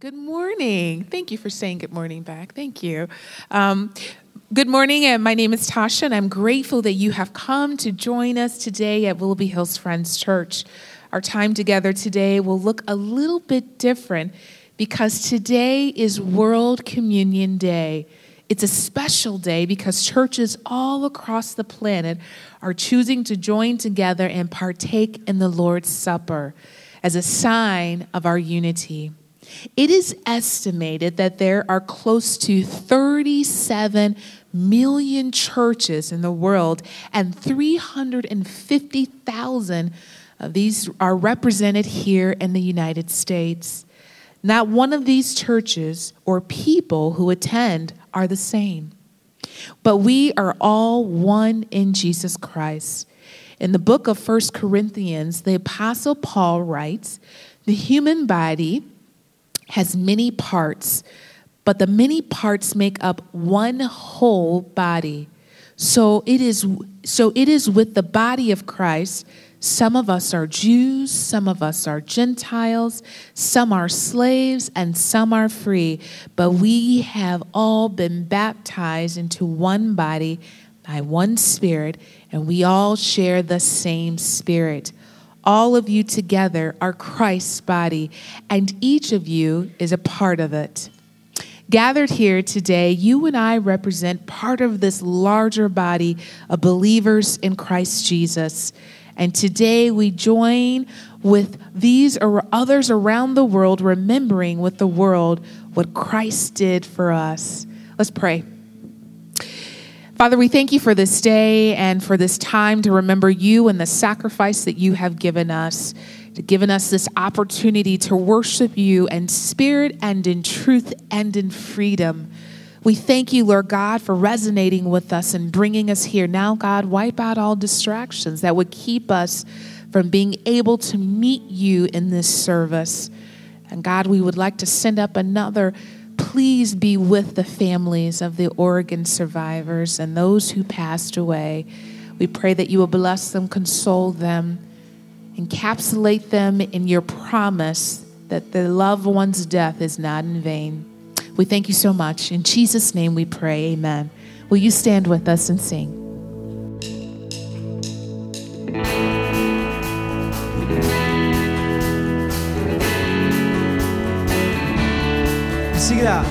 Good morning. Thank you for saying good morning back. Thank you. Um, good morning, and my name is Tasha, and I'm grateful that you have come to join us today at Willoughby Hills Friends Church. Our time together today will look a little bit different because today is World Communion Day. It's a special day because churches all across the planet are choosing to join together and partake in the Lord's Supper as a sign of our unity. It is estimated that there are close to 37 million churches in the world, and 350,000 of these are represented here in the United States. Not one of these churches or people who attend are the same, but we are all one in Jesus Christ. In the book of First Corinthians, the Apostle Paul writes, The human body has many parts, but the many parts make up one whole body. So it is so it is with the body of Christ. Some of us are Jews, some of us are Gentiles, some are slaves, and some are free. But we have all been baptized into one body by one Spirit, and we all share the same Spirit. All of you together are Christ's body, and each of you is a part of it. Gathered here today, you and I represent part of this larger body of believers in Christ Jesus. And today we join with these or others around the world, remembering with the world what Christ did for us. Let's pray. Father, we thank you for this day and for this time to remember you and the sacrifice that you have given us, to given us this opportunity to worship you in spirit and in truth and in freedom. We thank you, Lord God, for resonating with us and bringing us here. Now, God, wipe out all distractions that would keep us from being able to meet you in this service. And God, we would like to send up another please be with the families of the Oregon survivors and those who passed away. We pray that you will bless them, console them, encapsulate them in your promise that the loved one's death is not in vain. We thank you so much. In Jesus' name we pray, amen. Will you stand with us and sing? Out.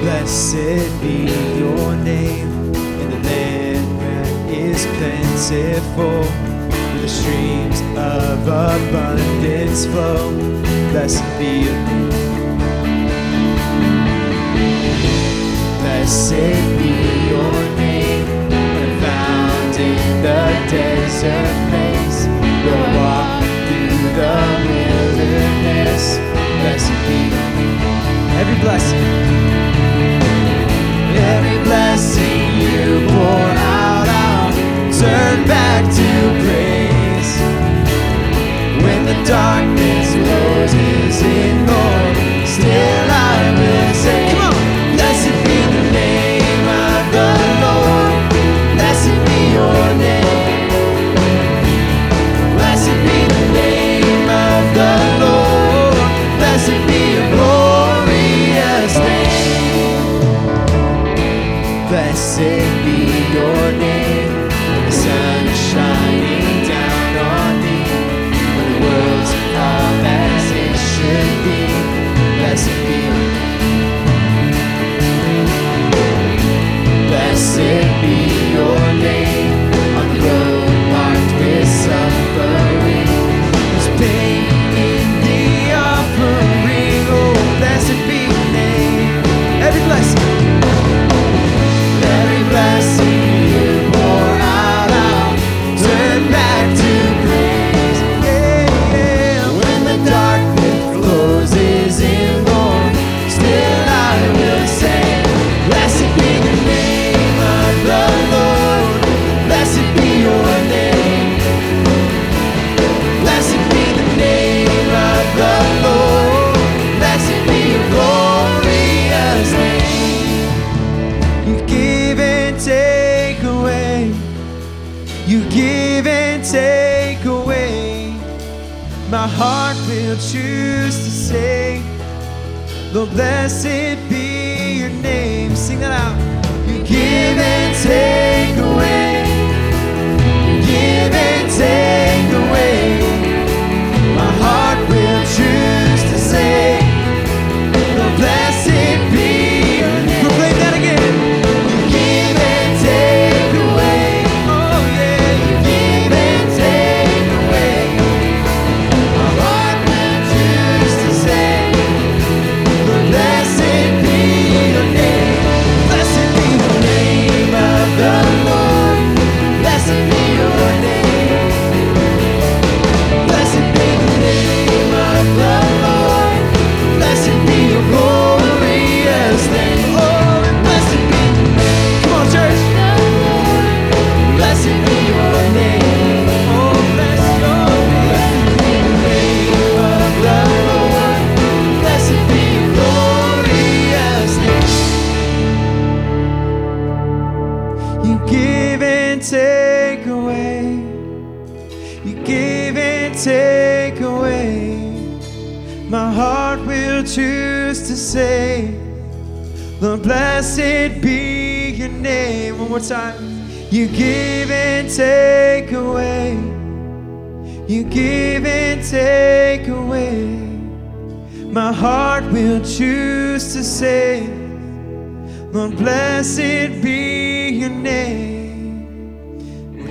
Blessed be your name in the land where is plentiful, where the streams of abundance flow. Blessed be your name. Blessed be your name when found in the desert place. You'll walk through the wilderness. Blessed be. Every blessing, every blessing you pour out, I'll turn back to praise. When the darkness closes in,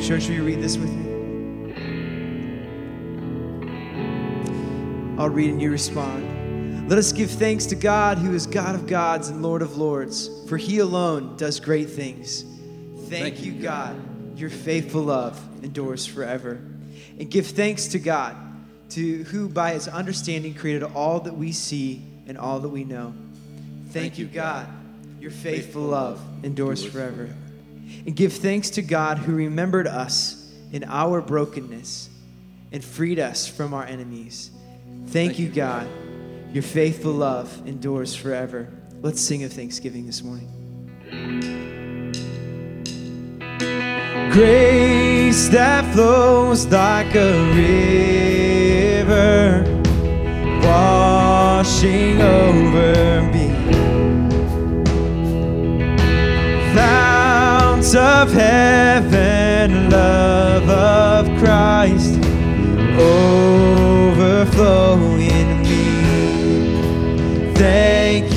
church, will you read this with me? I'll read and you respond. Let us give thanks to God, who is God of gods and Lord of lords, for he alone does great things. Thank, you, God. Your faithful love endures forever. And give thanks to God, to who by his understanding created all that we see and all that we know. Thank, you, God. Your faithful love endures forever. And give thanks to God who remembered us in our brokenness and freed us from our enemies. Thank, you, God. Your faithful love endures forever. Let's sing of thanksgiving this morning. Grace that flows like a river, washing over Of heaven, love of Christ, overflow in me. Thank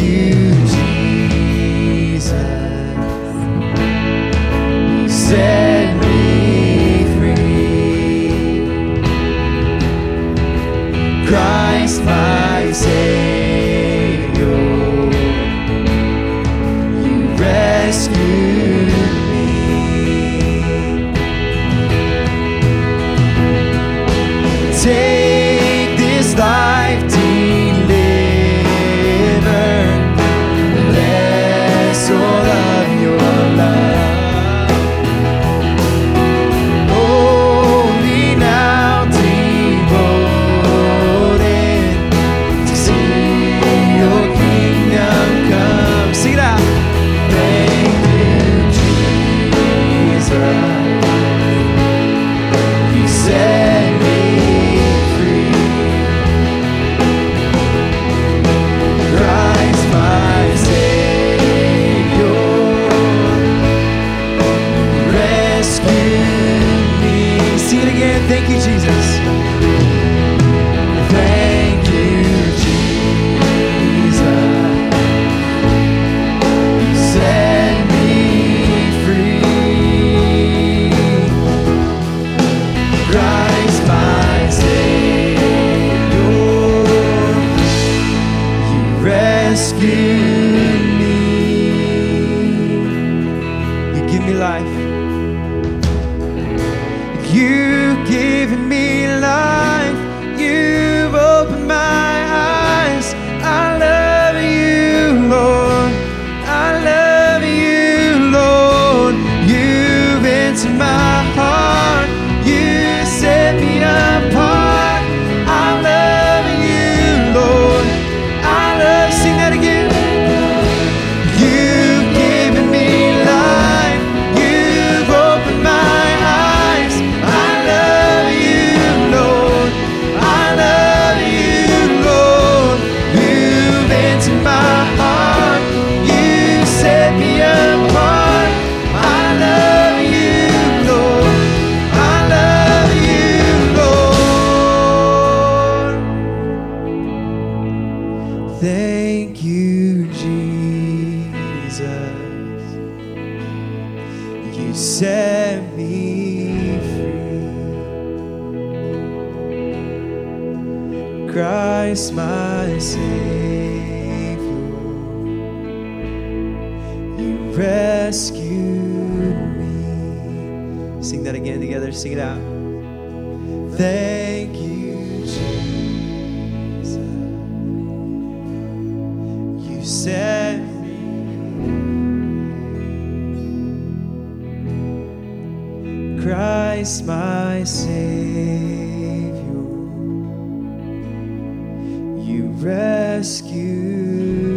rescued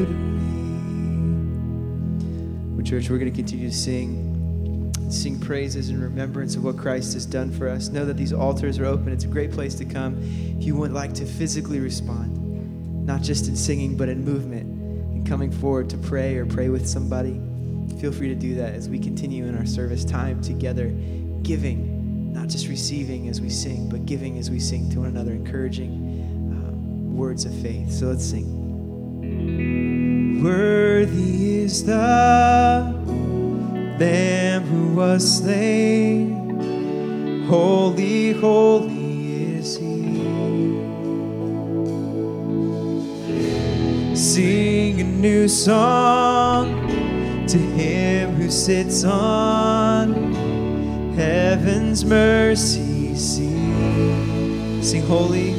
me. Well, church, we're going to continue to sing sing praises in remembrance of what Christ has done for us. Know that these altars are open. It's a great place to come if you would like to physically respond, not just in singing, but in movement, and coming forward to pray or pray with somebody. Feel free to do that as we continue in our service time together, giving, not just receiving as we sing, but giving as we sing to one another, encouraging words of faith. So let's sing. Worthy is the Lamb who was slain. Holy, holy is He. Sing a new song to Him who sits on heaven's mercy seat. Sing holy.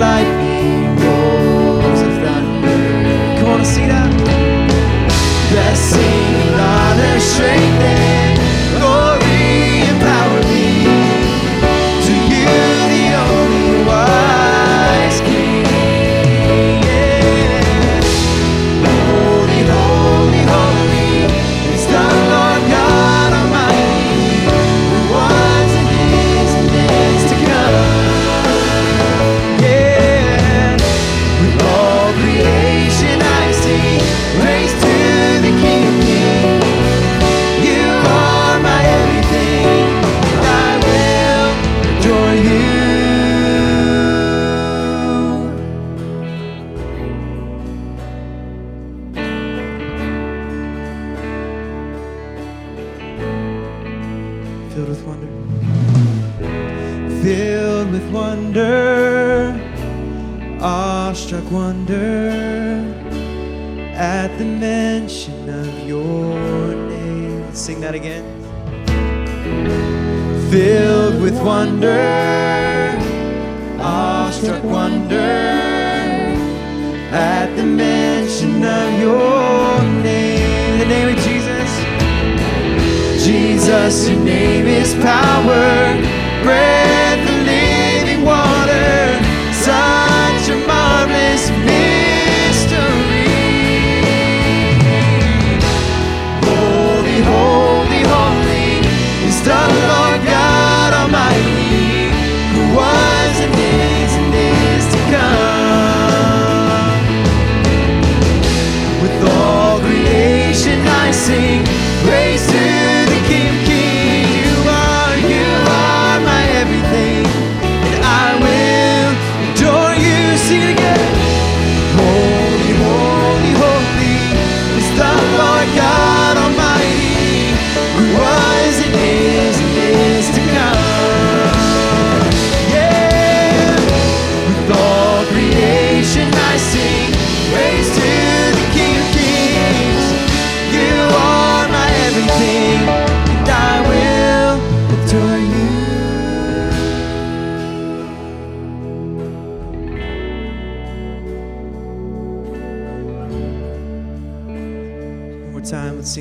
Lightning, rolls of. Come on, see that?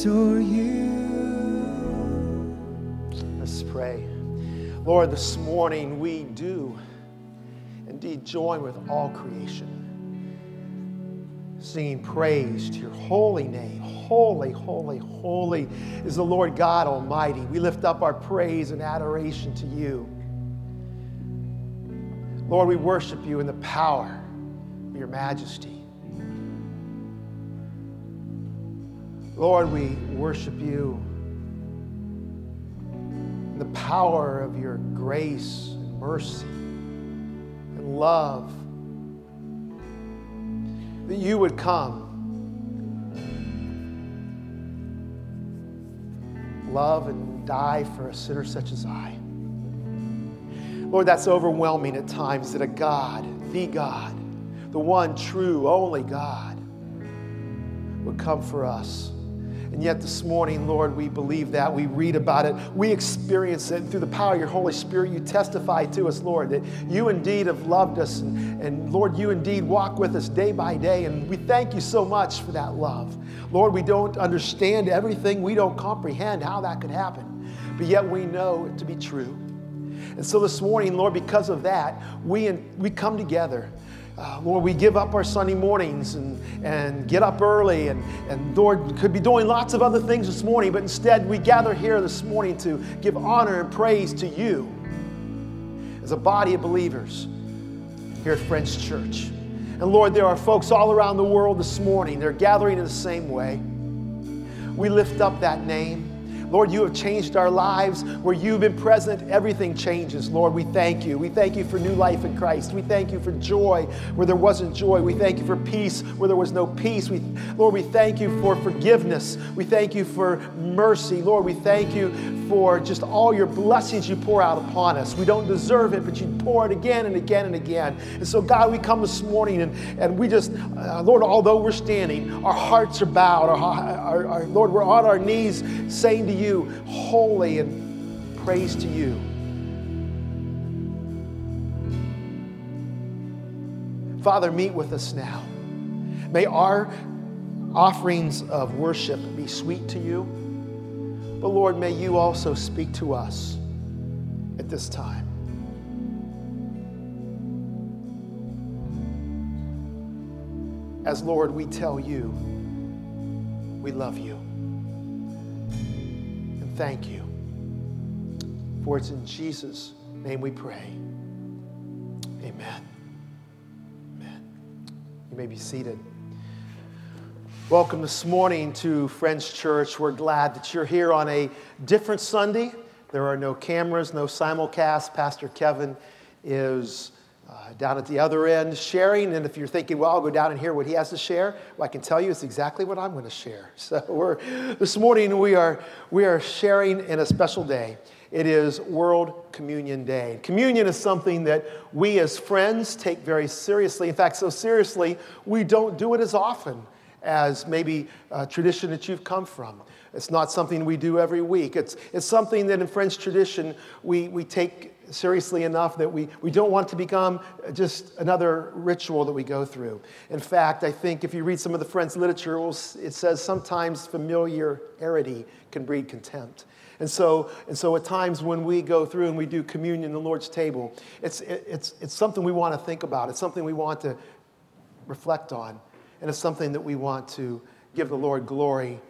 adore you. Let's pray. Lord, this morning we do indeed join with all creation, singing praise to your holy name. Holy, holy, holy is the Lord God Almighty. We lift up our praise and adoration to you. Lord, we worship you in the power of your majesty. Lord, we worship you the power of your grace and mercy and love. That you would come, love, and die for a sinner such as I. Lord, that's overwhelming at times that a God, the God, the one true, only God, would come for us. And yet this morning, Lord, we believe that. We read about it. We experience it. And through the power of your Holy Spirit, you testify to us, Lord, that you indeed have loved us. And, and Lord, you indeed walk with us day by day. And we thank you so much for that love. Lord, we don't understand everything. We don't comprehend how that could happen. But yet we know it to be true. And so this morning, Lord, because of that, we, we come together. Uh, Lord, we give up our Sunday mornings and, and get up early, and, and Lord, could be doing lots of other things this morning, but instead we gather here this morning to give honor and praise to you as a body of believers here at Friends Church. And Lord, there are folks all around the world this morning, they're gathering in the same way. We lift up that name. Lord, you have changed our lives. Where you've been present, everything changes. Lord, we thank you. We thank you for new life in Christ. We thank you for joy where there wasn't joy. We thank you for peace where there was no peace. We, Lord, we thank you for forgiveness. We thank you for mercy. Lord, we thank you for just all your blessings you pour out upon us. We don't deserve it, but you pour it again and again and again. And so, God, we come this morning and, and we just, uh, Lord, although we're standing, our hearts are bowed. Our, our, our, Lord, we're on our knees saying to you, you, holy, and praise to you. Father, meet with us now. May our offerings of worship be sweet to you. But Lord, may you also speak to us at this time. As Lord, we tell you, we love you thank you. For it's in Jesus' name we pray. Amen. Amen. You may be seated. Welcome this morning to Friends Church. We're glad that you're here on a different Sunday. There are no cameras, no simulcast. Pastor Kevin is down at the other end sharing. And if you're thinking, well, I'll go down and hear what he has to share, well, I can tell you it's exactly what I'm going to share. So we're, this morning we are, we are sharing in a special day. It is World Communion Day. Communion is something that we as friends take very seriously. In fact, so seriously, we don't do it as often as maybe a tradition that you've come from. It's not something we do every week. It's, it's something that in Friends tradition we, we take seriously enough that we, we don't want to become just another ritual that we go through. In fact, I think if you read some of the Friends literature, it says sometimes familiarity can breed contempt. And so, and so at times when we go through and we do communion, the Lord's table, it's, it's, it's something we want to think about. It's something we want to reflect on. And it's something that we want to give the Lord glory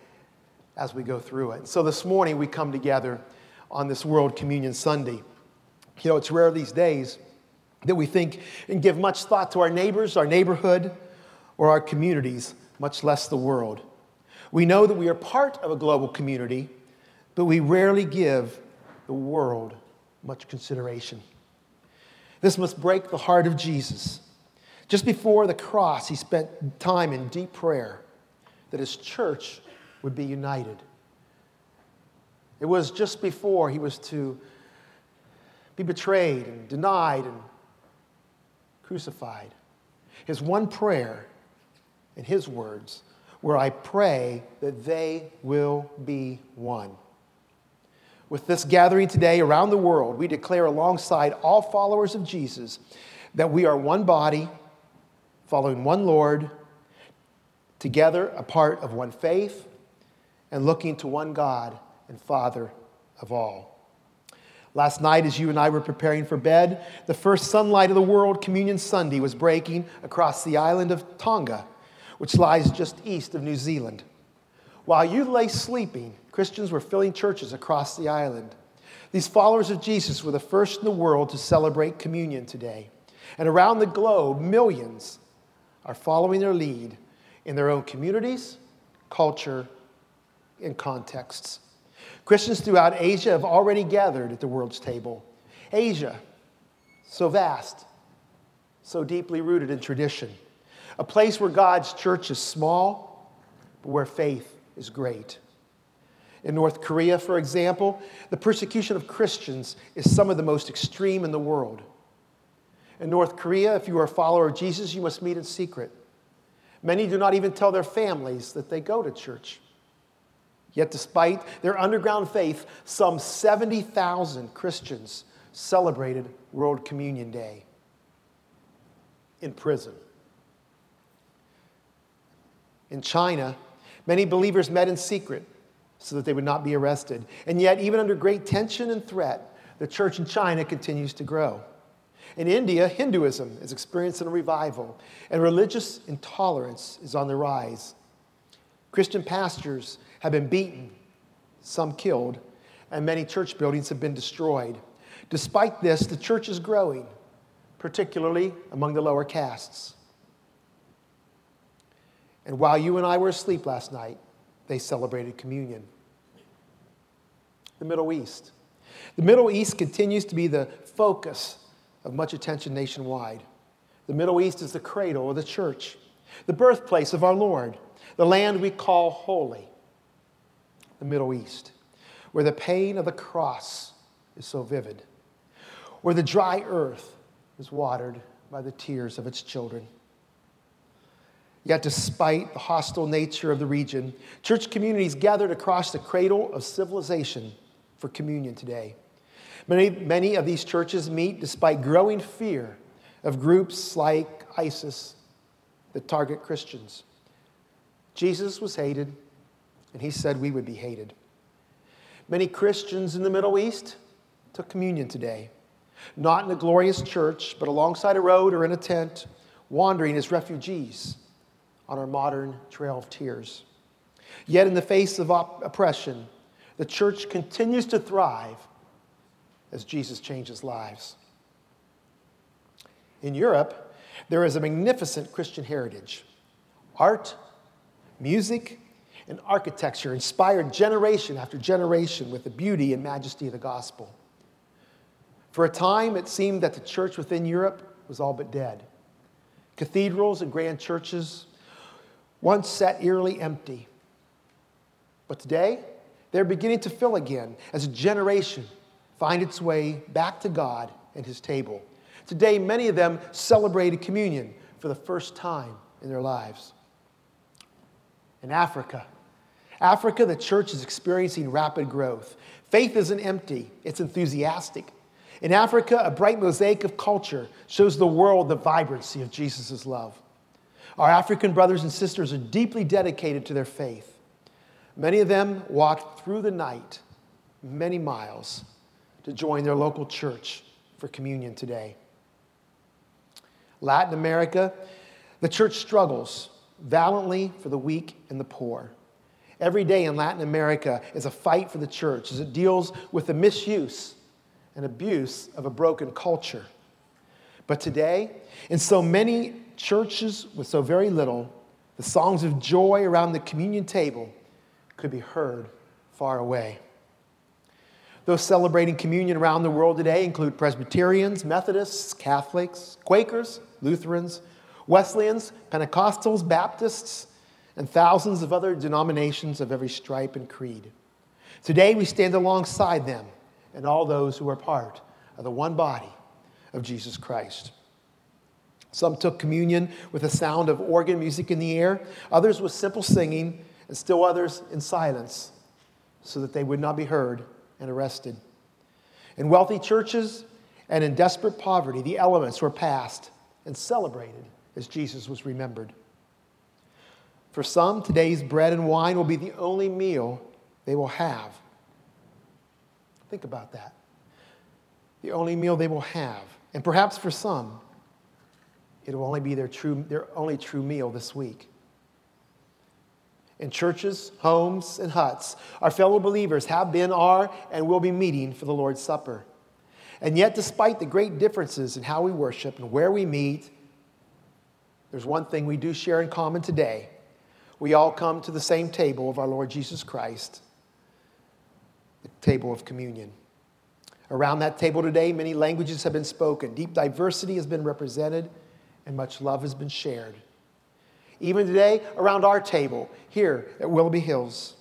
as we go through it. So this morning we come together on this World Communion Sunday. You know, it's rare these days that we think and give much thought to our neighbors, our neighborhood, or our communities, much less the world. We know that we are part of a global community, but we rarely give the world much consideration. This must break the heart of Jesus. Just before the cross, he spent time in deep prayer that his church would be united. It was just before he was to be betrayed and denied and crucified. His one prayer, in his words, where I pray that they will be one. With this gathering today around the world, we declare alongside all followers of Jesus that we are one body, following one Lord, together a part of one faith, and looking to one God and Father of all. Last night, as you and I were preparing for bed, the first sunlight of the world, Communion Sunday, was breaking across the island of Tonga, which lies just east of New Zealand. While you lay sleeping, Christians were filling churches across the island. These followers of Jesus were the first in the world to celebrate communion today. And around the globe, millions are following their lead in their own communities, culture, and contexts. Christians throughout Asia have already gathered at the world's table. Asia, so vast, so deeply rooted in tradition, a place where God's church is small, but where faith is great. In North Korea, for example, the persecution of Christians is some of the most extreme in the world. In North Korea, if you are a follower of Jesus, you must meet in secret. Many do not even tell their families that they go to church. Yet, despite their underground faith, some 70,000 Christians celebrated World Communion Day in prison. In China, many believers met in secret so that they would not be arrested. And yet, even under great tension and threat, the church in China continues to grow. In India, Hinduism is experiencing a revival, and religious intolerance is on the rise. Christian pastors have been beaten, some killed, and many church buildings have been destroyed. Despite this, the church is growing, particularly among the lower castes. And while you and I were asleep last night, they celebrated communion. The Middle East. The Middle East continues to be the focus of much attention nationwide. The Middle East is the cradle of the church, the birthplace of our Lord, the land we call holy the Middle East, where the pain of the cross is so vivid, where the dry earth is watered by the tears of its children. Yet, despite the hostile nature of the region, church communities gathered across the cradle of civilization for communion today. Many, many of these churches meet despite growing fear of groups like ISIS that target Christians. Jesus was hated, and he said we would be hated. Many Christians in the Middle East took communion today, not in a glorious church, but alongside a road or in a tent, wandering as refugees on our modern Trail of Tears. Yet, in the face of op- oppression, the church continues to thrive as Jesus changes lives. In Europe, there is a magnificent Christian heritage. Art, music, and architecture inspired generation after generation with the beauty and majesty of the gospel. For a time, it seemed that the church within Europe was all but dead. Cathedrals and grand churches once sat eerily empty. But today, they're beginning to fill again as a generation find its way back to God and His table. Today, many of them celebrated communion for the first time in their lives. In Africa, Africa, the church is experiencing rapid growth. Faith isn't empty, it's enthusiastic. In Africa, a bright mosaic of culture shows the world the vibrancy of Jesus' love. Our African brothers and sisters are deeply dedicated to their faith. Many of them walked through the night, many miles, to join their local church for communion today. Latin America, the church struggles valiantly for the weak and the poor. Every day in Latin America is a fight for the church as it deals with the misuse and abuse of a broken culture. But today, in so many churches with so very little, the songs of joy around the communion table could be heard far away. Those celebrating communion around the world today include Presbyterians, Methodists, Catholics, Quakers, Lutherans, Wesleyans, Pentecostals, Baptists, and thousands of other denominations of every stripe and creed. Today, we stand alongside them and all those who are part of the one body of Jesus Christ. Some took communion with the sound of organ music in the air, others with simple singing, and still others in silence so that they would not be heard and arrested. In wealthy churches and in desperate poverty, the elements were passed and celebrated as Jesus was remembered. For some, today's bread and wine will be the only meal they will have. Think about that. The only meal they will have. And perhaps for some, it will only be their, true, their only true meal this week. In churches, homes, and huts, our fellow believers have been, are, and will be meeting for the Lord's Supper. And yet, despite the great differences in how we worship and where we meet, there's one thing we do share in common today. We all come to the same table of our Lord Jesus Christ, the table of communion. Around that table today, many languages have been spoken, deep diversity has been represented, and much love has been shared. Even today, around our table here at Willoughby Hills,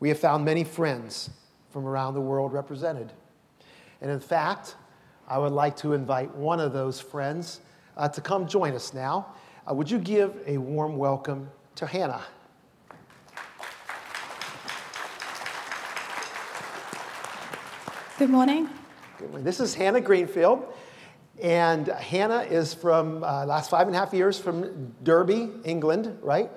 we have found many friends from around the world represented. And in fact, I would like to invite one of those friends uh, to come join us now. Uh, would you give a warm welcome to Hannah? Good morning. Good morning. This is Hannah Greenfield. And Hannah is from uh, last five and a half years from Derby, England, right?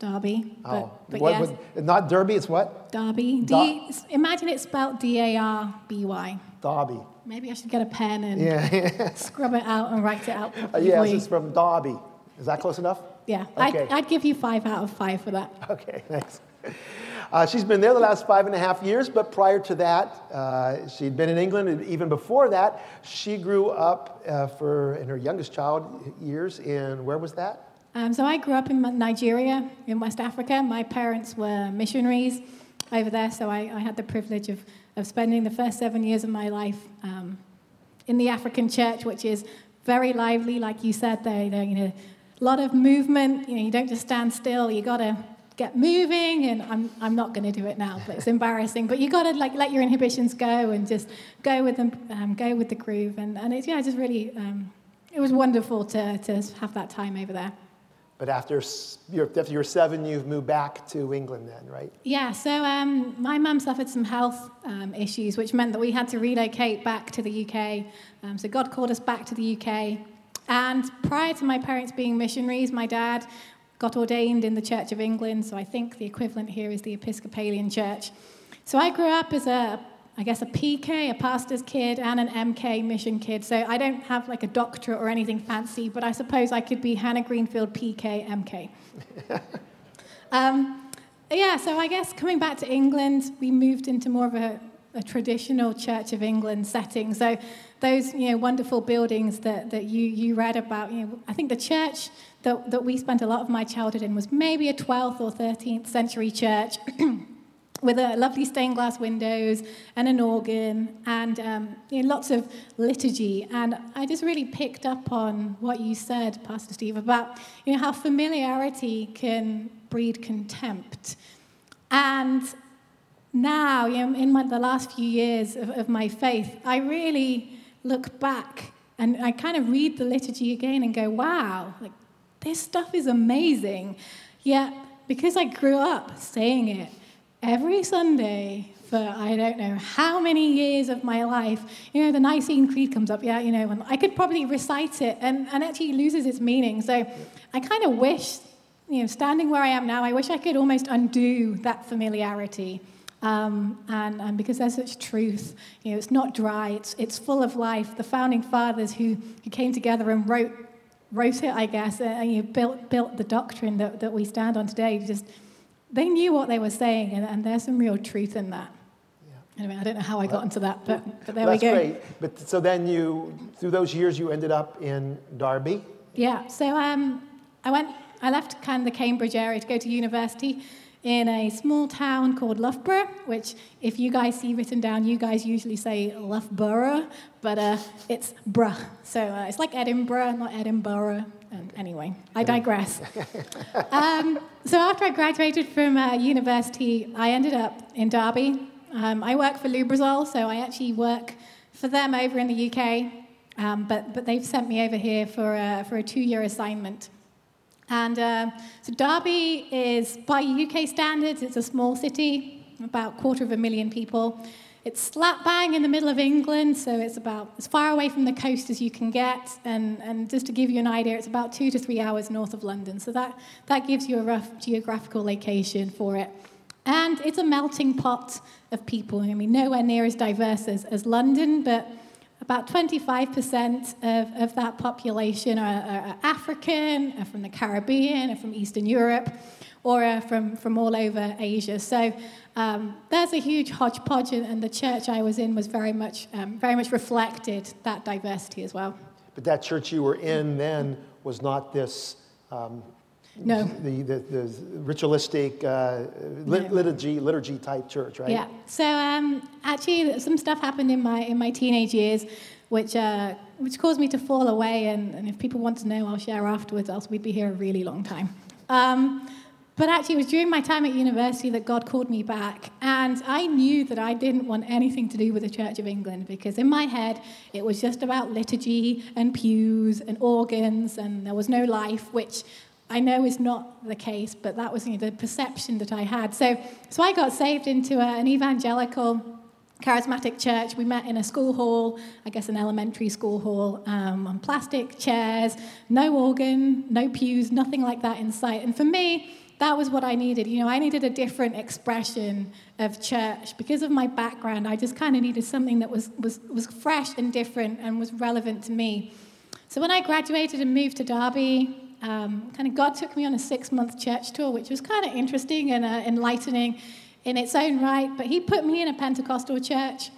Derby. Oh, but what, yes, what- not Derby, it's what? Derby. Da- D, imagine it's spelled D A R B Y. Derby. Maybe I should get a pen and Yeah, scrub it out and write it out. Uh, yes, it's from Derby. Is that close enough? Yeah, Okay. I'd, I'd give you five out of five for that. Okay, thanks. Uh, she's been there the last five and a half years, but prior to that, uh, she'd been in England, and even before that, she grew up uh, for in her youngest child years in where was that? Um, so I grew up in Nigeria, in West Africa. My parents were missionaries over there, so I, I had the privilege of, of spending the first seven years of my life um, in the African church, which is very lively, like you said. There, there, you know, a lot of movement. You know, you don't just stand still. You got to get moving. And I'm, I'm not going to do it now, but it's embarrassing. But you got to like let your inhibitions go and just go with them, um, go with the groove. And, and it's yeah, just really. Um, it was wonderful to, to have that time over there. But after you're, after you're seven, you've moved back to England, then, right? Yeah, so um, my mum suffered some health um, issues, which meant that we had to relocate back to the UK. Um, so God called us back to the UK. And prior to my parents being missionaries, my dad got ordained in the Church of England. So I think the equivalent here is the Episcopalian Church. So I grew up as a, I guess, a PK, a pastor's kid, and an MK mission kid. So I don't have like a doctorate or anything fancy, but I suppose I could be Hannah Greenfield PK MK. Um, yeah, so I guess coming back to England, we moved into more of a, a traditional Church of England setting. So those you know wonderful buildings that, that you, you read about, you know, I think the church that, that we spent a lot of my childhood in was maybe a 12th or 13th century church. with a lovely stained glass windows and an organ and um, you know, lots of liturgy. And I just really picked up on what you said, Pastor Steve, about you know, how familiarity can breed contempt. And now, in my, the last few years of, of my faith, I really look back and I kind of read the liturgy again and go, wow, like this stuff is amazing. Yet, because I grew up saying it, every Sunday for I don't know how many years of my life. You know, the Nicene Creed comes up, yeah, you know, and I could probably recite it and, and actually loses its meaning. So I kind of wish, you know, standing where I am now, I wish I could almost undo that familiarity. Um, and, and because there's such truth, you know, it's not dry, it's, it's full of life. The founding fathers who, who came together and wrote, wrote it, I guess, and you know, built, built the doctrine that, that we stand on today, just they knew what they were saying, and, and there's some real truth in that. Anyway, I don't know how I got into that, but, but there That's we go. That's great. But so then you, through those years, you ended up in Derby. Yeah, so um, I went, I left kind of the Cambridge area to go to university in a small town called Loughborough, which, if you guys see written down, you guys usually say Loughborough, but uh, it's bruh. So uh, it's like Edinburgh, not Edinburgh. And anyway, I digress. um, so after I graduated from uh, university, I ended up in Derby. Um, I work for Lubrizol, so I actually work for them over in the UK, um, but, but they've sent me over here for a, for a two-year assignment. And uh, so Derby is, by UK standards, it's a small city, about a quarter of a million people. It's slap bang in the middle of England, so it's about as far away from the coast as you can get. And, and just to give you an idea, it's about two to three hours north of London. So that, that gives you a rough geographical location for it. And it's a melting pot of people. I mean, nowhere near as diverse as, as London, but about 25% of, of that population are, are, African, are from the Caribbean, are from Eastern Europe, or are from, from all over Asia. So um, there's a huge hodgepodge, and the church I was in was very much, um, very much reflected that diversity as well. But that church you were in then was not this um, no. The, the, the ritualistic uh, lit- No. liturgy, liturgy type church, right? Yeah. So um, actually, some stuff happened in my in my teenage years, which uh, which caused me to fall away. And, and if people want to know, I'll share afterwards. Else we'd be here a really long time. Um, but actually, it was during my time at university that God called me back, and I knew that I didn't want anything to do with the Church of England because in my head it was just about liturgy and pews and organs, and there was no life, which I know is not the case, but that was you know, the perception that I had. So, so I got saved into a, an evangelical charismatic church. We met in a school hall, I guess an elementary school hall, um, on plastic chairs, no organ, no pews, nothing like that in sight. And for me, that was what I needed. You know, I needed a different expression of church because of my background. I just kind of needed something that was, was, was fresh and different and was relevant to me. So when I graduated and moved to Derby, um, kind of God took me on a six month church tour, which was kind of interesting and uh, enlightening in its own right. But He put me in a Pentecostal church,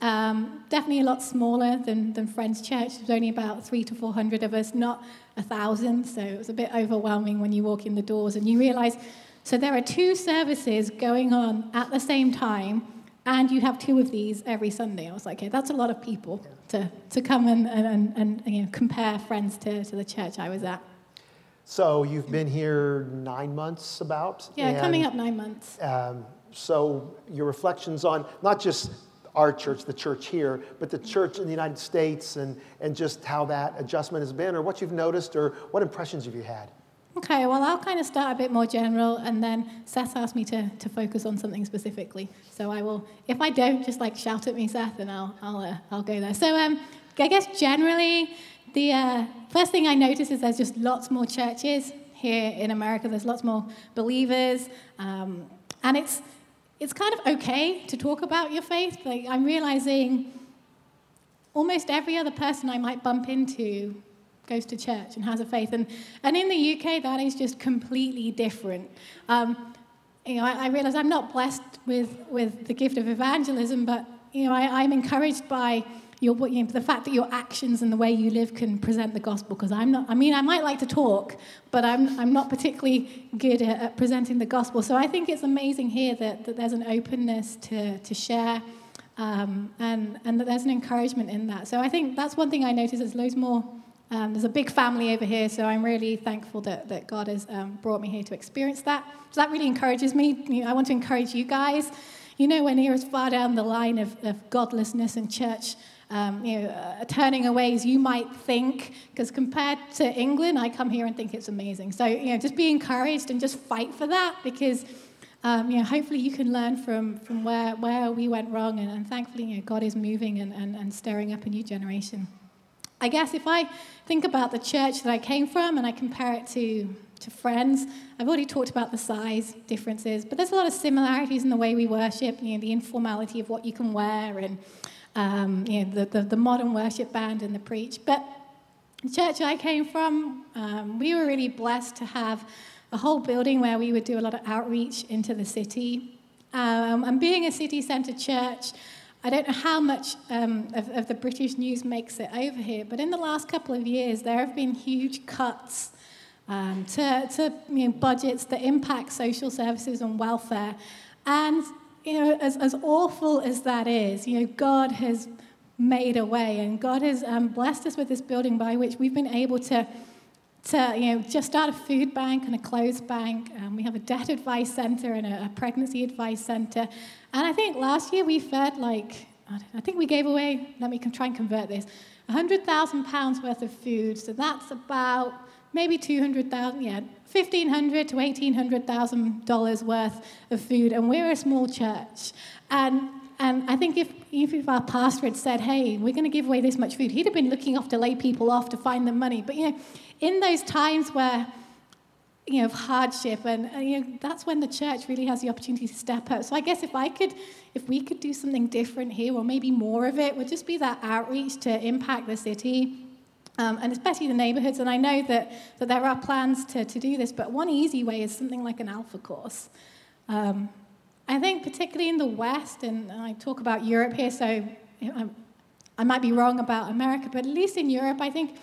um, definitely a lot smaller than, than Friends Church. There's only about three to four hundred of us, not a thousand. So it was a bit overwhelming when you walk in the doors and you realize so there are two services going on at the same time. And you have two of these every Sunday. I was like, okay, that's a lot of people to, to come and, and, and, and you know, compare friends to, to the church I was at. So you've been here nine months about? Yeah, coming up nine months. Um, so your reflections on not just our church, the church here, but the church in the United States and, and just how that adjustment has been or what you've noticed or what impressions have you had? Okay, well, I'll kind of start a bit more general, and then Seth asked me to, to focus on something specifically. So I will, if I don't, just like shout at me, Seth, and I'll, I'll, uh, I'll go there. So um, I guess generally, the uh, first thing I notice is there's just lots more churches here in America. There's lots more believers, um, and it's it's kind of okay to talk about your faith. Like I'm realizing, almost every other person I might bump into goes to church and has a faith, and and in the UK that is just completely different. Um, you know, I, I realize I'm not blessed with with the gift of evangelism, but you know, I, I'm encouraged by you know, the fact that your actions and the way you live can present the gospel because i'm not i mean i might like to talk but i'm, I'm not particularly good at, at presenting the gospel. So i think it's amazing here that, that there's an openness to, to share um, and, and that there's an encouragement in that. So i think that's one thing i notice. There's loads more um, there's a big family over here so i'm really thankful that, that god has um, brought me here to experience that. So that really encourages me. You know, i want to encourage you guys. You know, when you're as far down the line of, of godlessness and church um, you know, uh, turning away as you might think, because compared to England, I come here and think it's amazing. So, you know, just be encouraged and just fight for that because, um, you know, hopefully you can learn from, from where, where we went wrong and, and thankfully, you know, God is moving and, and, and stirring up a new generation. I guess if I think about the church that I came from and I compare it to, to friends, I've already talked about the size differences, but there's a lot of similarities in the way we worship, you know, the informality of what you can wear and um, you know, the, the, the, modern worship band and the preach. But the church I came from, um, we were really blessed to have a whole building where we would do a lot of outreach into the city. Um, and being a city centre church, I don't know how much um, of, of, the British news makes it over here, but in the last couple of years, there have been huge cuts um, to, to you know, budgets that impact social services and welfare. And you know, as, as awful as that is, you know, God has made a way, and God has um, blessed us with this building by which we've been able to, to you know, just start a food bank and a clothes bank. Um, we have a debt advice center and a, a pregnancy advice center. And I think last year we fed like, I think we gave away, let me try and convert this, £100,000 worth of food. So that's about maybe 200,000, yeah, 1,500 to 1,800,000 dollars worth of food. And we're a small church. And and I think if, if our pastor had said, hey, we're going to give away this much food, he'd have been looking off to lay people off to find them money. But, you know, in those times where, you know, of hardship, and, and you know, that's when the church really has the opportunity to step up. So I guess if I could, if we could do something different here, or maybe more of it, would just be that outreach to impact the city. Um, and especially the neighborhoods. And I know that, that there are plans to, to do this, but one easy way is something like an alpha course. Um, I think, particularly in the West, and I talk about Europe here, so I might be wrong about America, but at least in Europe, I think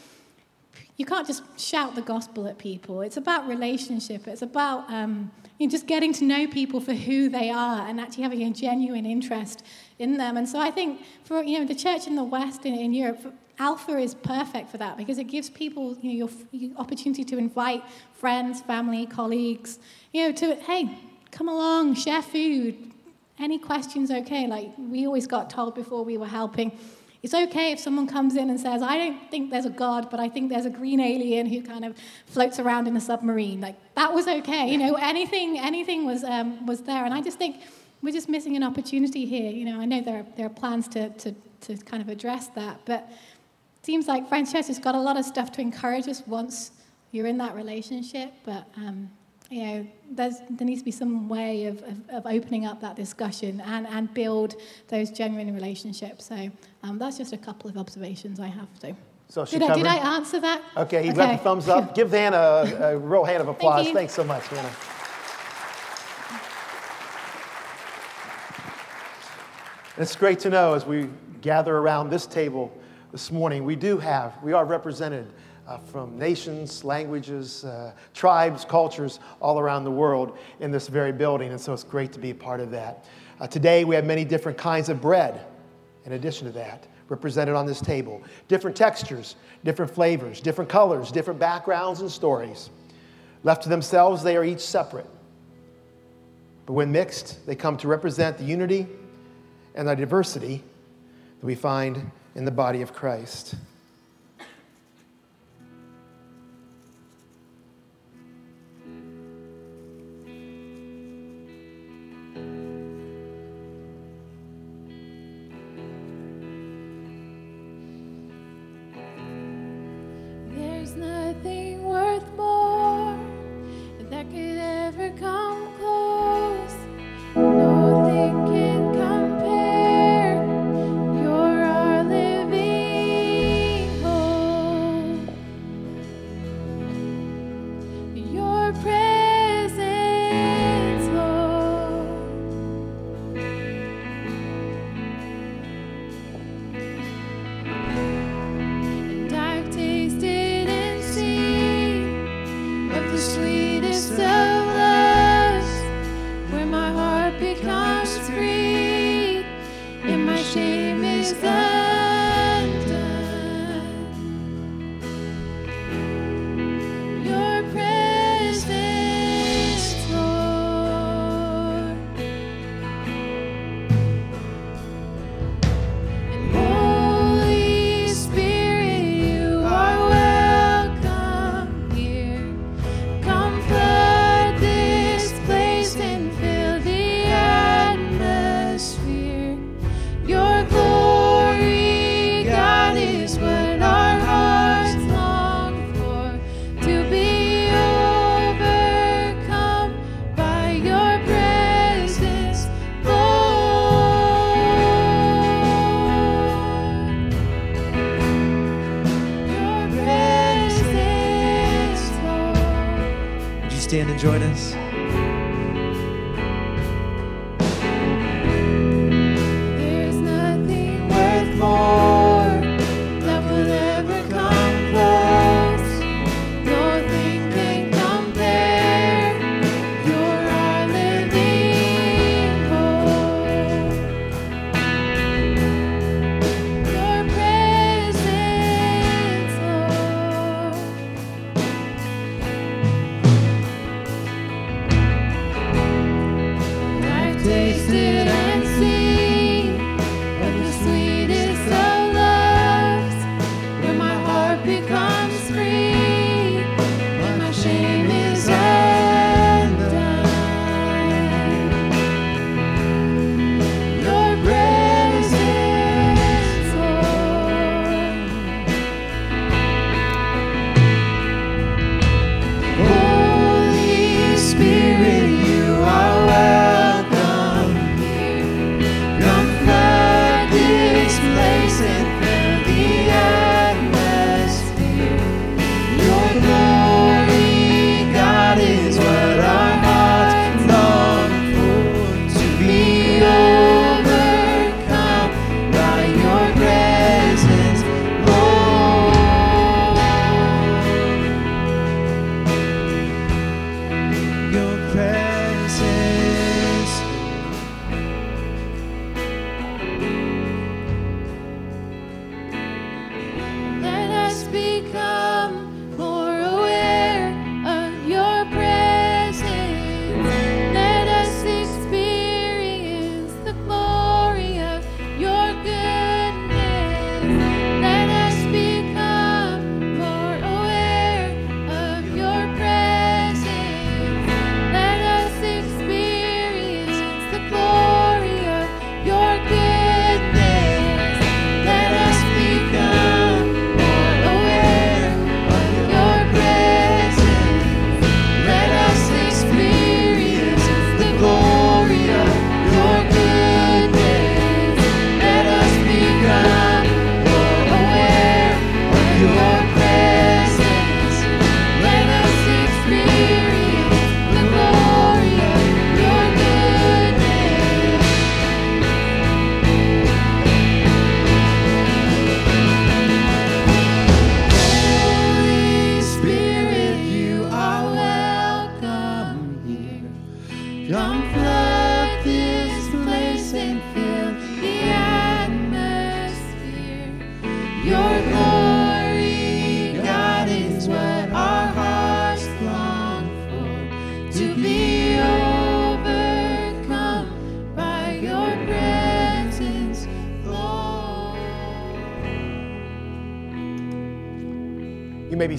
you can't just shout the gospel at people. It's about relationship. It's about um, you know, just getting to know people for who they are and actually having a genuine interest in them. And so I think for you know the church in the West in, in Europe, Alpha is perfect for that because it gives people you know, your, your opportunity to invite friends, family, colleagues, you know, to hey, come along, share food. Any questions, okay? Like we always got told before we were helping. It's okay if someone comes in and says, I don't think there's a God, but I think there's a green alien who kind of floats around in a submarine. Like, that was okay. You know, anything, anything was, um, was there. And I just think we're just missing an opportunity here. You know, I know there are, there are plans to, to, to kind of address that, but it seems like Francesca's got a lot of stuff to encourage us once you're in that relationship, but um, you know, there needs to be some way of, of, of, opening up that discussion and, and build those genuine relationships. So um, that's just a couple of observations I have to. So did, I, did I answer that? Okay, he okay. got the thumbs up. Give Hannah a, a real hand of applause. Thank Thanks so much, Hannah. It's great to know as we gather around this table this morning, we do have, we are represented uh, from nations, languages, uh, tribes, cultures all around the world in this very building. And so it's great to be a part of that. Uh, today, we have many different kinds of bread in addition to that represented on this table different textures, different flavors, different colors, different backgrounds and stories. Left to themselves, they are each separate. But when mixed, they come to represent the unity and the diversity that we find in the body of Christ. join us.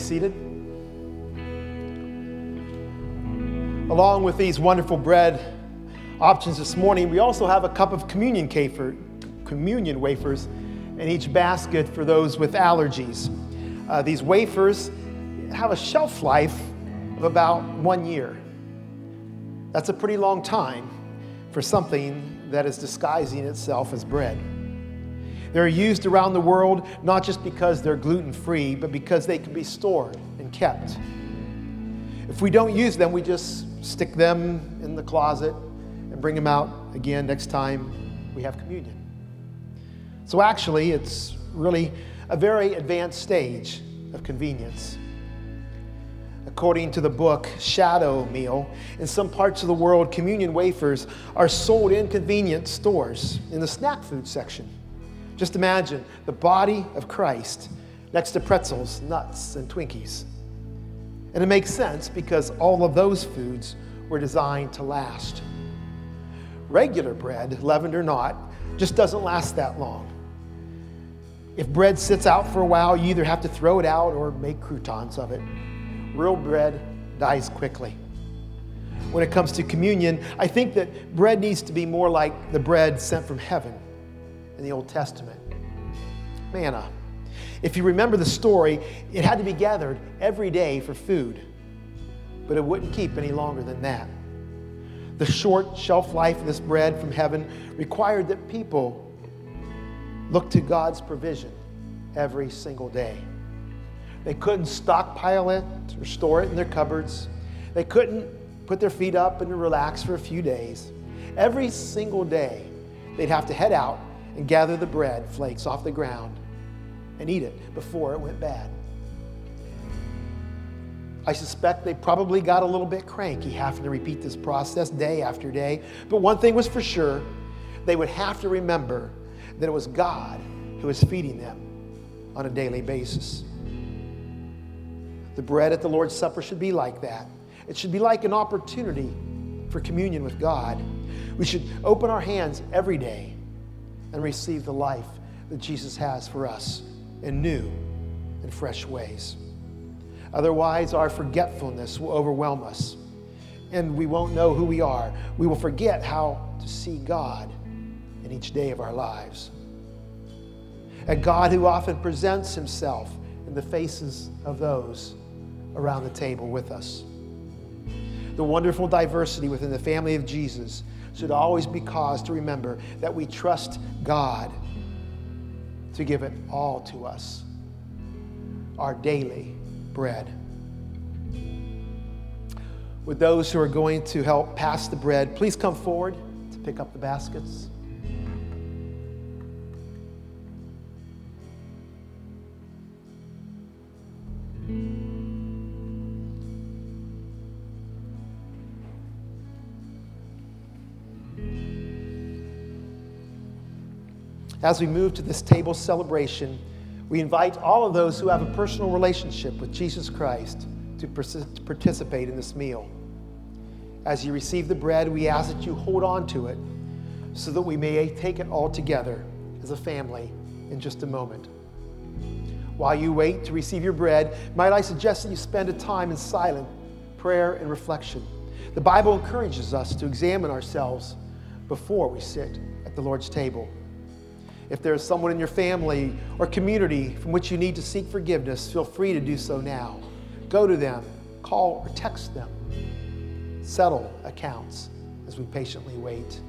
Seated. Along with these wonderful bread options this morning, we also have a cup of communion communion wafers in each basket for those with allergies. Uh, these wafers have a shelf life of about one year. That's a pretty long time for something that is disguising itself as bread. They're used around the world not just because they're gluten free, but because they can be stored and kept. If we don't use them, we just stick them in the closet and bring them out again next time we have communion. So, actually, it's really a very advanced stage of convenience. According to the book Shadow Meal, in some parts of the world, communion wafers are sold in convenience stores in the snack food section. Just imagine the body of Christ next to pretzels, nuts, and Twinkies. And it makes sense because all of those foods were designed to last. Regular bread, leavened or not, just doesn't last that long. If bread sits out for a while, you either have to throw it out or make croutons of it. Real bread dies quickly. When it comes to communion, I think that bread needs to be more like the bread sent from heaven in the Old Testament manna. Uh, if you remember the story, it had to be gathered every day for food, but it wouldn't keep any longer than that. The short shelf life of this bread from heaven required that people look to God's provision every single day. They couldn't stockpile it or store it in their cupboards. They couldn't put their feet up and relax for a few days. Every single day, they'd have to head out and gather the bread flakes off the ground and eat it before it went bad. I suspect they probably got a little bit cranky having to repeat this process day after day. But one thing was for sure they would have to remember that it was God who was feeding them on a daily basis. The bread at the Lord's Supper should be like that. It should be like an opportunity for communion with God. We should open our hands every day and receive the life that Jesus has for us in new and fresh ways. Otherwise, our forgetfulness will overwhelm us and we won't know who we are. We will forget how to see God in each day of our lives. A God who often presents himself in the faces of those around the table with us. The wonderful diversity within the family of Jesus should always be cause to remember that we trust God to give it all to us our daily bread. With those who are going to help pass the bread, please come forward to pick up the baskets. As we move to this table celebration, we invite all of those who have a personal relationship with Jesus Christ to participate in this meal. As you receive the bread, we ask that you hold on to it so that we may take it all together as a family in just a moment. While you wait to receive your bread, might I suggest that you spend a time in silent prayer and reflection. The Bible encourages us to examine ourselves before we sit at the Lord's table. If there is someone in your family or community from which you need to seek forgiveness, feel free to do so now. Go to them, call or text them. Settle accounts as we patiently wait.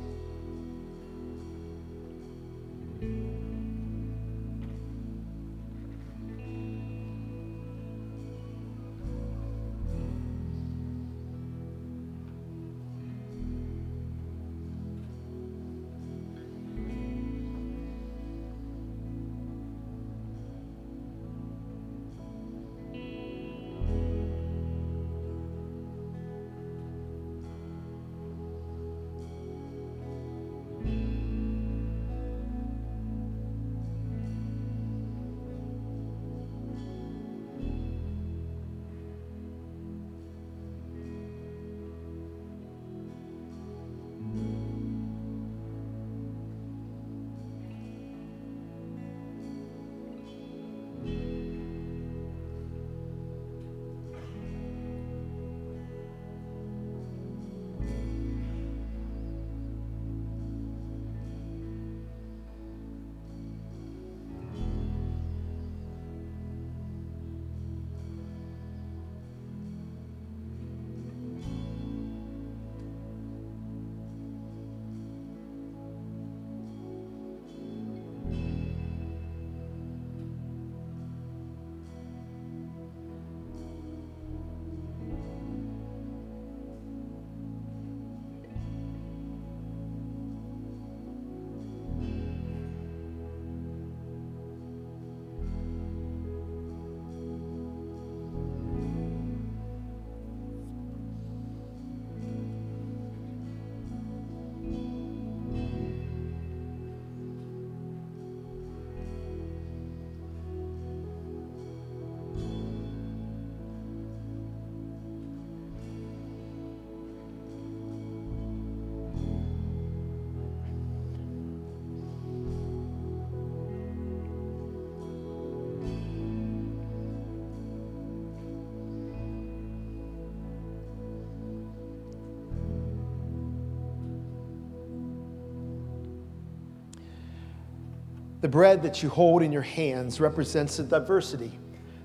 The bread that you hold in your hands represents the diversity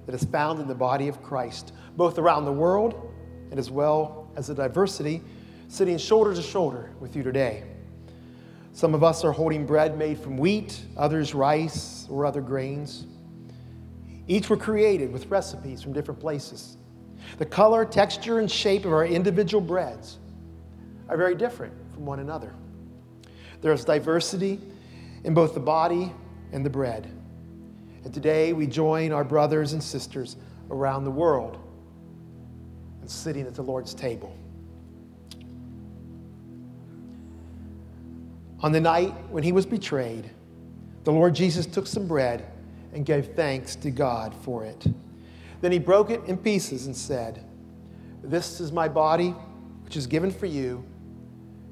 that is found in the body of Christ, both around the world and as well as the diversity sitting shoulder to shoulder with you today. Some of us are holding bread made from wheat, others rice or other grains. Each were created with recipes from different places. The color, texture, and shape of our individual breads are very different from one another. There is diversity in both the body and the bread. And today we join our brothers and sisters around the world and sitting at the Lord's table. On the night when he was betrayed, the Lord Jesus took some bread and gave thanks to God for it. Then he broke it in pieces and said, This is my body, which is given for you.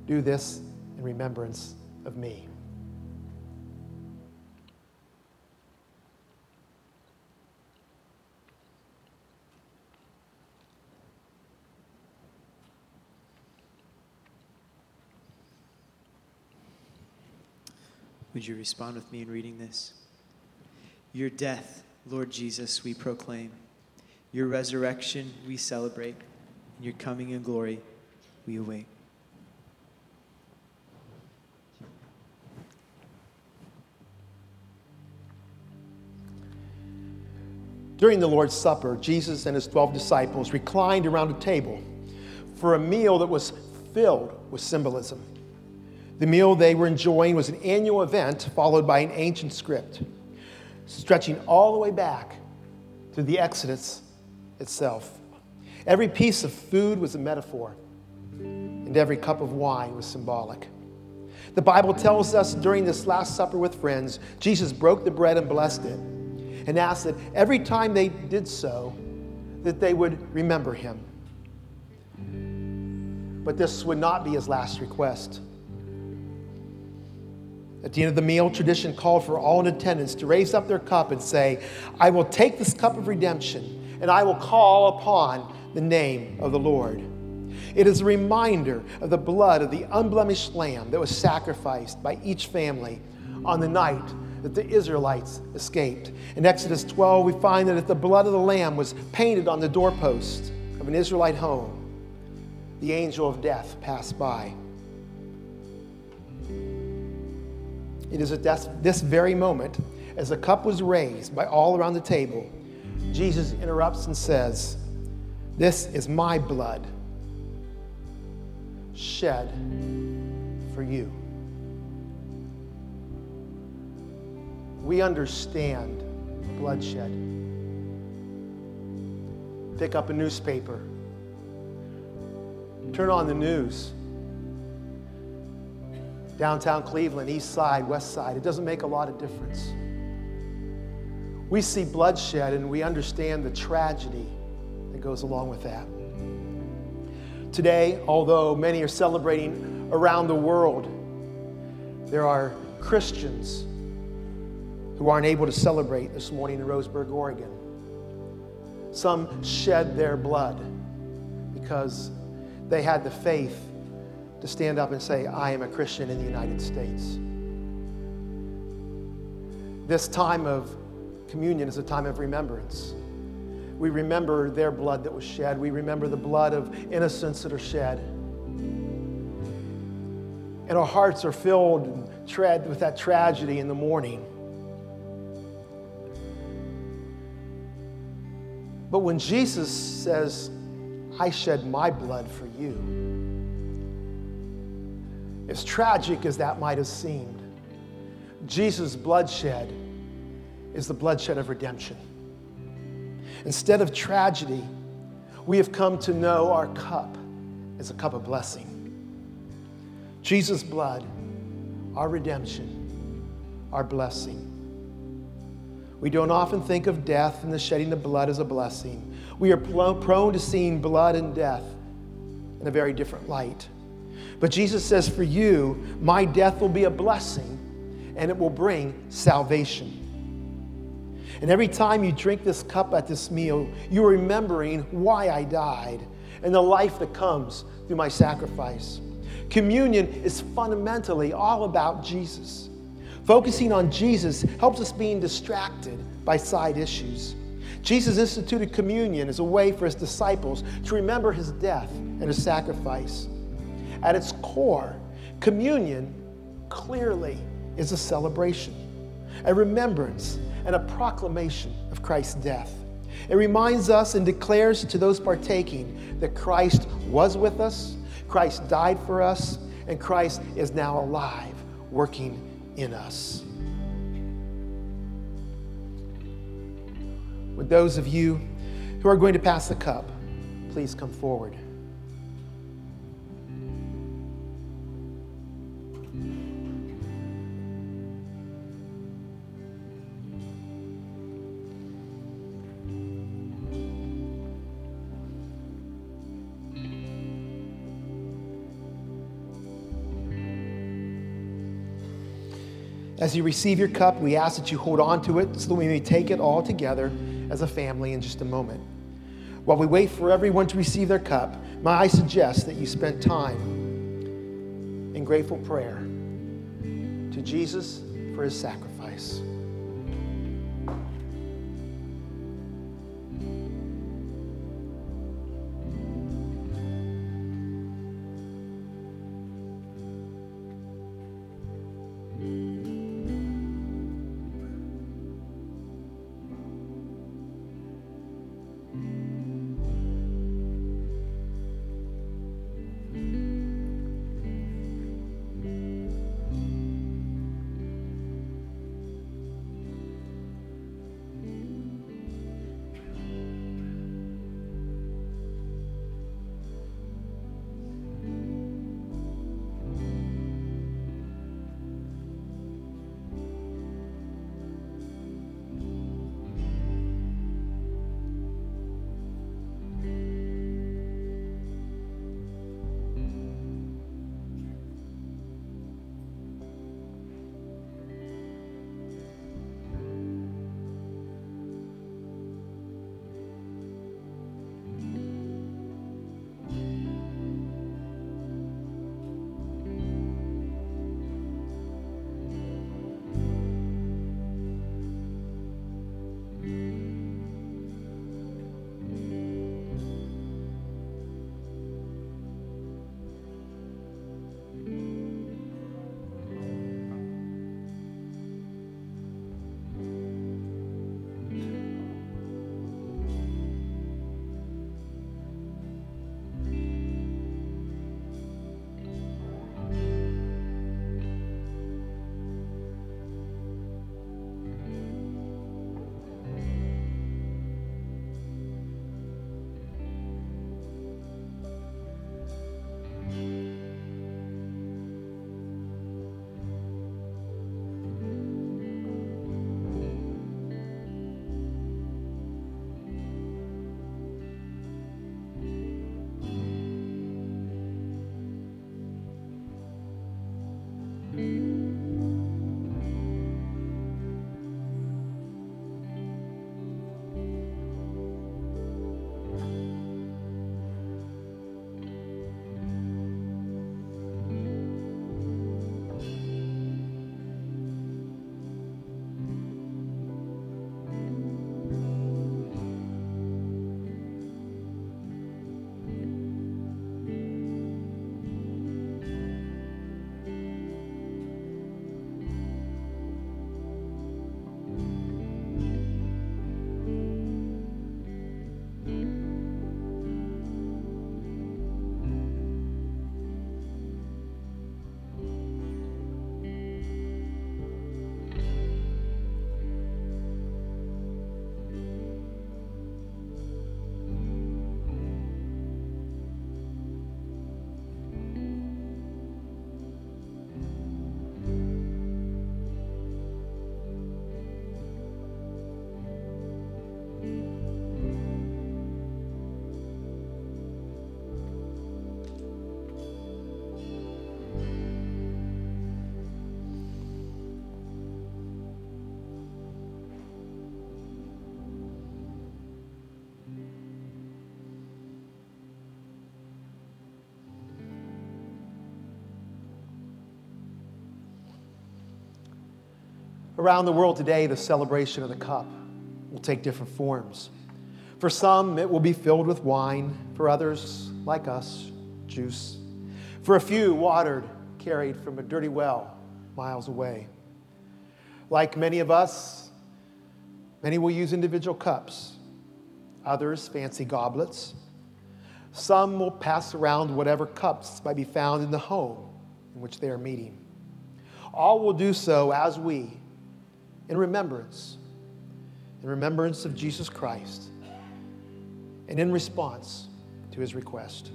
Do this in remembrance of me. Would you respond with me in reading this? Your death, Lord Jesus, we proclaim. Your resurrection, we celebrate. And your coming in glory, we await. During the Lord's Supper, Jesus and his 12 disciples reclined around a table for a meal that was filled with symbolism. The meal they were enjoying was an annual event followed by an ancient script, stretching all the way back to the Exodus itself. Every piece of food was a metaphor, and every cup of wine was symbolic. The Bible tells us during this Last Supper with friends, Jesus broke the bread and blessed it, and asked that every time they did so, that they would remember him. But this would not be his last request. At the end of the meal, tradition called for all in attendance to raise up their cup and say, I will take this cup of redemption and I will call upon the name of the Lord. It is a reminder of the blood of the unblemished lamb that was sacrificed by each family on the night that the Israelites escaped. In Exodus 12, we find that if the blood of the lamb was painted on the doorpost of an Israelite home, the angel of death passed by. It is at this very moment, as the cup was raised by all around the table, Jesus interrupts and says, This is my blood shed for you. We understand bloodshed. Pick up a newspaper, turn on the news. Downtown Cleveland, east side, west side, it doesn't make a lot of difference. We see bloodshed and we understand the tragedy that goes along with that. Today, although many are celebrating around the world, there are Christians who aren't able to celebrate this morning in Roseburg, Oregon. Some shed their blood because they had the faith to stand up and say, I am a Christian in the United States. This time of communion is a time of remembrance. We remember their blood that was shed, we remember the blood of innocents that are shed. And our hearts are filled and tread with that tragedy in the morning. But when Jesus says, I shed my blood for you, as tragic as that might have seemed, Jesus' bloodshed is the bloodshed of redemption. Instead of tragedy, we have come to know our cup as a cup of blessing. Jesus' blood, our redemption, our blessing. We don't often think of death and the shedding of blood as a blessing. We are prone to seeing blood and death in a very different light. But Jesus says, For you, my death will be a blessing and it will bring salvation. And every time you drink this cup at this meal, you're remembering why I died and the life that comes through my sacrifice. Communion is fundamentally all about Jesus. Focusing on Jesus helps us being distracted by side issues. Jesus instituted communion as a way for his disciples to remember his death and his sacrifice. At its core, communion clearly is a celebration, a remembrance, and a proclamation of Christ's death. It reminds us and declares to those partaking that Christ was with us, Christ died for us, and Christ is now alive, working in us. Would those of you who are going to pass the cup please come forward? As you receive your cup, we ask that you hold on to it so that we may take it all together as a family in just a moment. While we wait for everyone to receive their cup, may I suggest that you spend time in grateful prayer to Jesus for his sacrifice. Around the world today, the celebration of the cup will take different forms. For some, it will be filled with wine. For others, like us, juice. For a few, watered, carried from a dirty well miles away. Like many of us, many will use individual cups, others, fancy goblets. Some will pass around whatever cups might be found in the home in which they are meeting. All will do so as we, in remembrance, in remembrance of Jesus Christ, and in response to his request.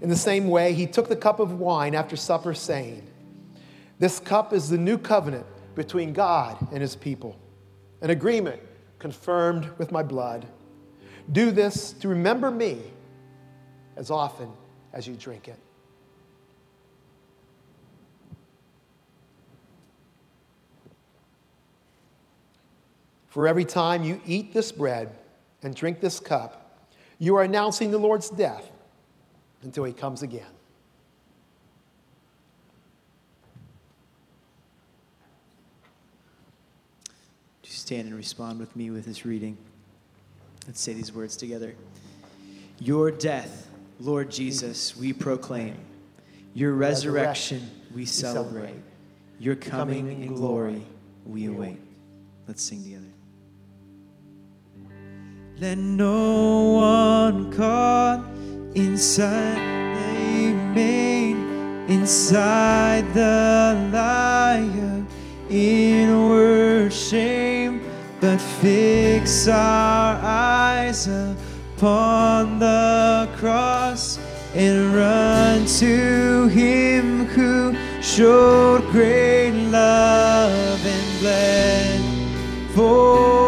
In the same way, he took the cup of wine after supper, saying, This cup is the new covenant between God and his people, an agreement confirmed with my blood. Do this to remember me as often as you drink it. For every time you eat this bread and drink this cup, you are announcing the Lord's death until he comes again. You stand and respond with me with this reading? Let's say these words together. Your death, Lord Jesus, we proclaim. Your resurrection, we celebrate. Your coming in glory, we await. Let's sing together. Let no one caught inside. Remain inside the liar inward shame, but fix our eyes upon the cross and run to Him who showed great love and bled for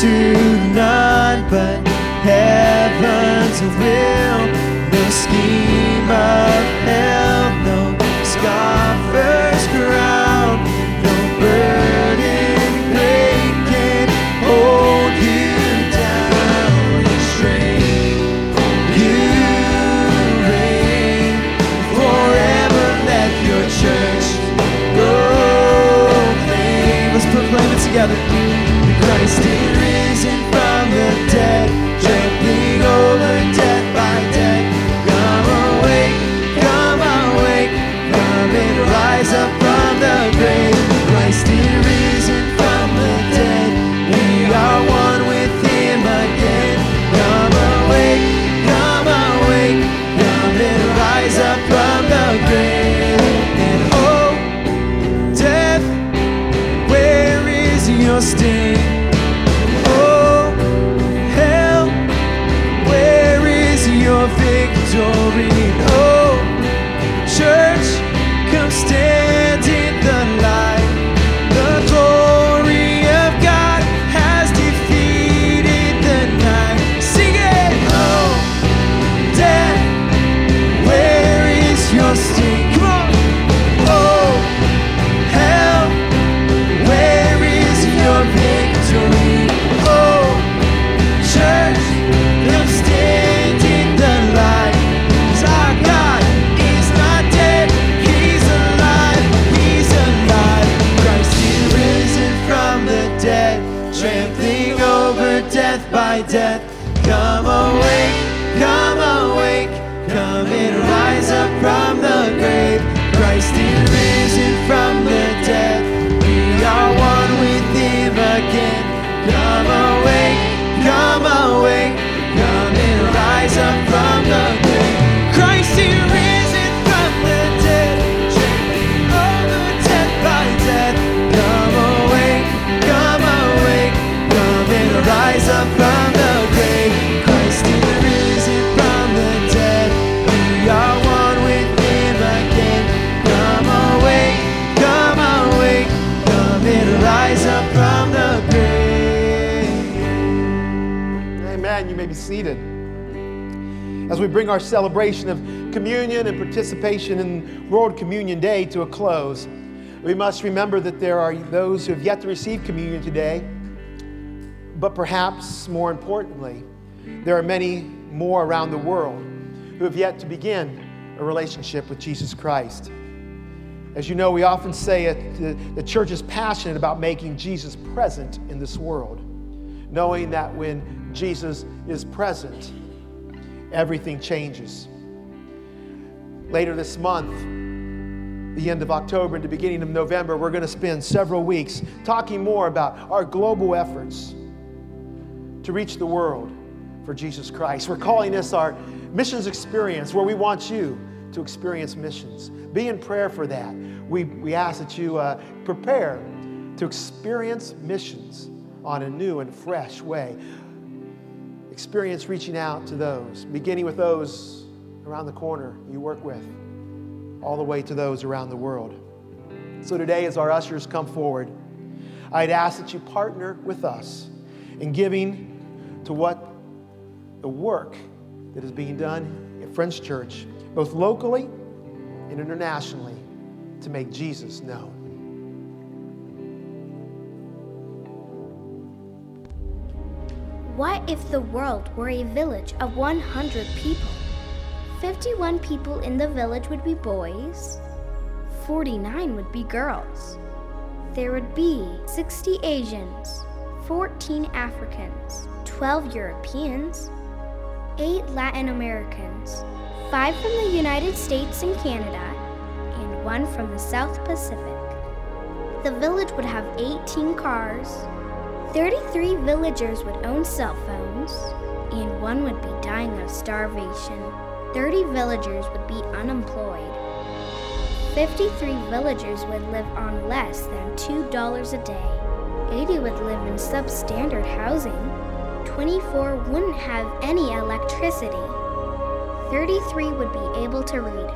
to none but heaven's will. No scheme of hell, no scoffer's crown, no burden great can hold you down. Restrain you reign forever. Let your church proclaim. Let's proclaim it together. Is celebration of communion and participation in World Communion Day to a close, we must remember that there are those who have yet to receive communion today, but perhaps more importantly, there are many more around the world who have yet to begin a relationship with Jesus Christ. As you know, we often say it, the, the church is passionate about making Jesus present in this world, knowing that when Jesus is present, everything changes. Later this month, the end of October and the beginning of November, we're going to spend several weeks talking more about our global efforts to reach the world for Jesus Christ. We're calling this our missions experience, where we want you to experience missions. Be in prayer for that. We, we ask that you uh, prepare to experience missions on a new and fresh way. Experience reaching out to those, beginning with those around the corner you work with, all the way to those around the world. So today, as our ushers come forward, I'd ask that you partner with us in giving to what the work that is being done at Friends Church, both locally and internationally, to make Jesus known. What if the world were a village of 100 people? 51 people in the village would be boys, 49 would be girls. There would be 60 Asians, 14 Africans, 12 Europeans, 8 Latin Americans, 5 from the United States and Canada, and 1 from the South Pacific. The village would have 18 cars, 33 villagers would own cell phones, and one would be dying of starvation. 30 villagers would be unemployed. 53 villagers would live on less than $2 a day. 80 would live in substandard housing. 24 wouldn't have any electricity. 33 would be able to read.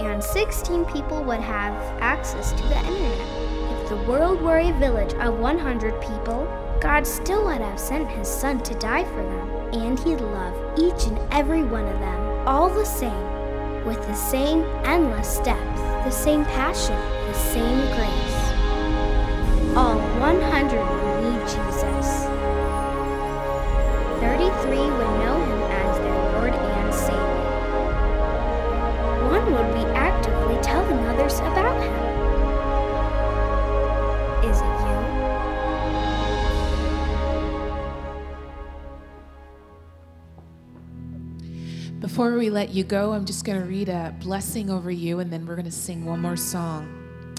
And 16 people would have access to the internet. The world were a village of 100 people, God still would have sent his son to die for them, and he'd love each and every one of them, all the same, with the same endless depth, the same passion, the same grace. All 100 would need Jesus. 33 would know him as their Lord and Savior. One would be actively telling others about him. Before we let you go, I'm just going to read a blessing over you and then we're going to sing one more song.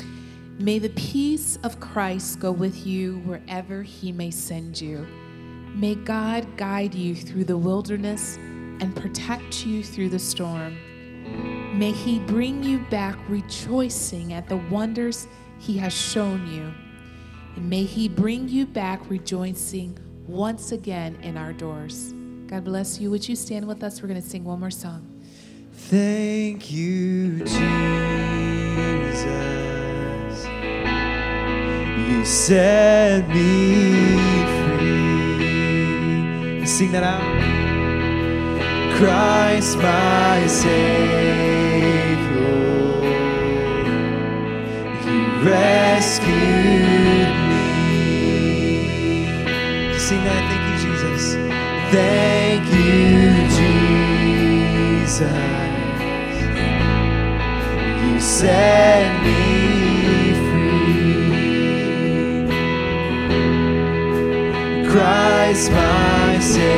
May the peace of Christ go with you wherever he may send you. May God guide you through the wilderness and protect you through the storm. May he bring you back rejoicing at the wonders he has shown you. And may he bring you back rejoicing once again in our doors. God bless you. Would you stand with us? We're going to sing one more song. Thank you, Jesus. You set me free. Sing that out. Christ, my Savior, you rescued me. Sing that. Thank you, Jesus. You set me free. Christ, my Savior,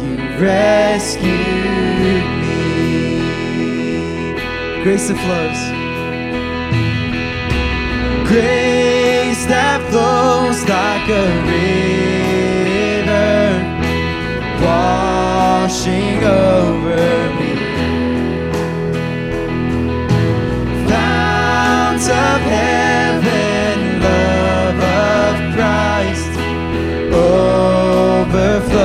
you rescued me. Grace that flows grace that flows like a river, washing over me. Fount of heaven, love of Christ, overflowing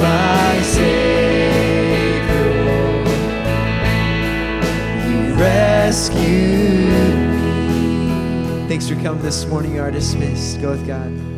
my Savior, you rescued me. Thanks for coming this morning. You are dismissed. Go with God.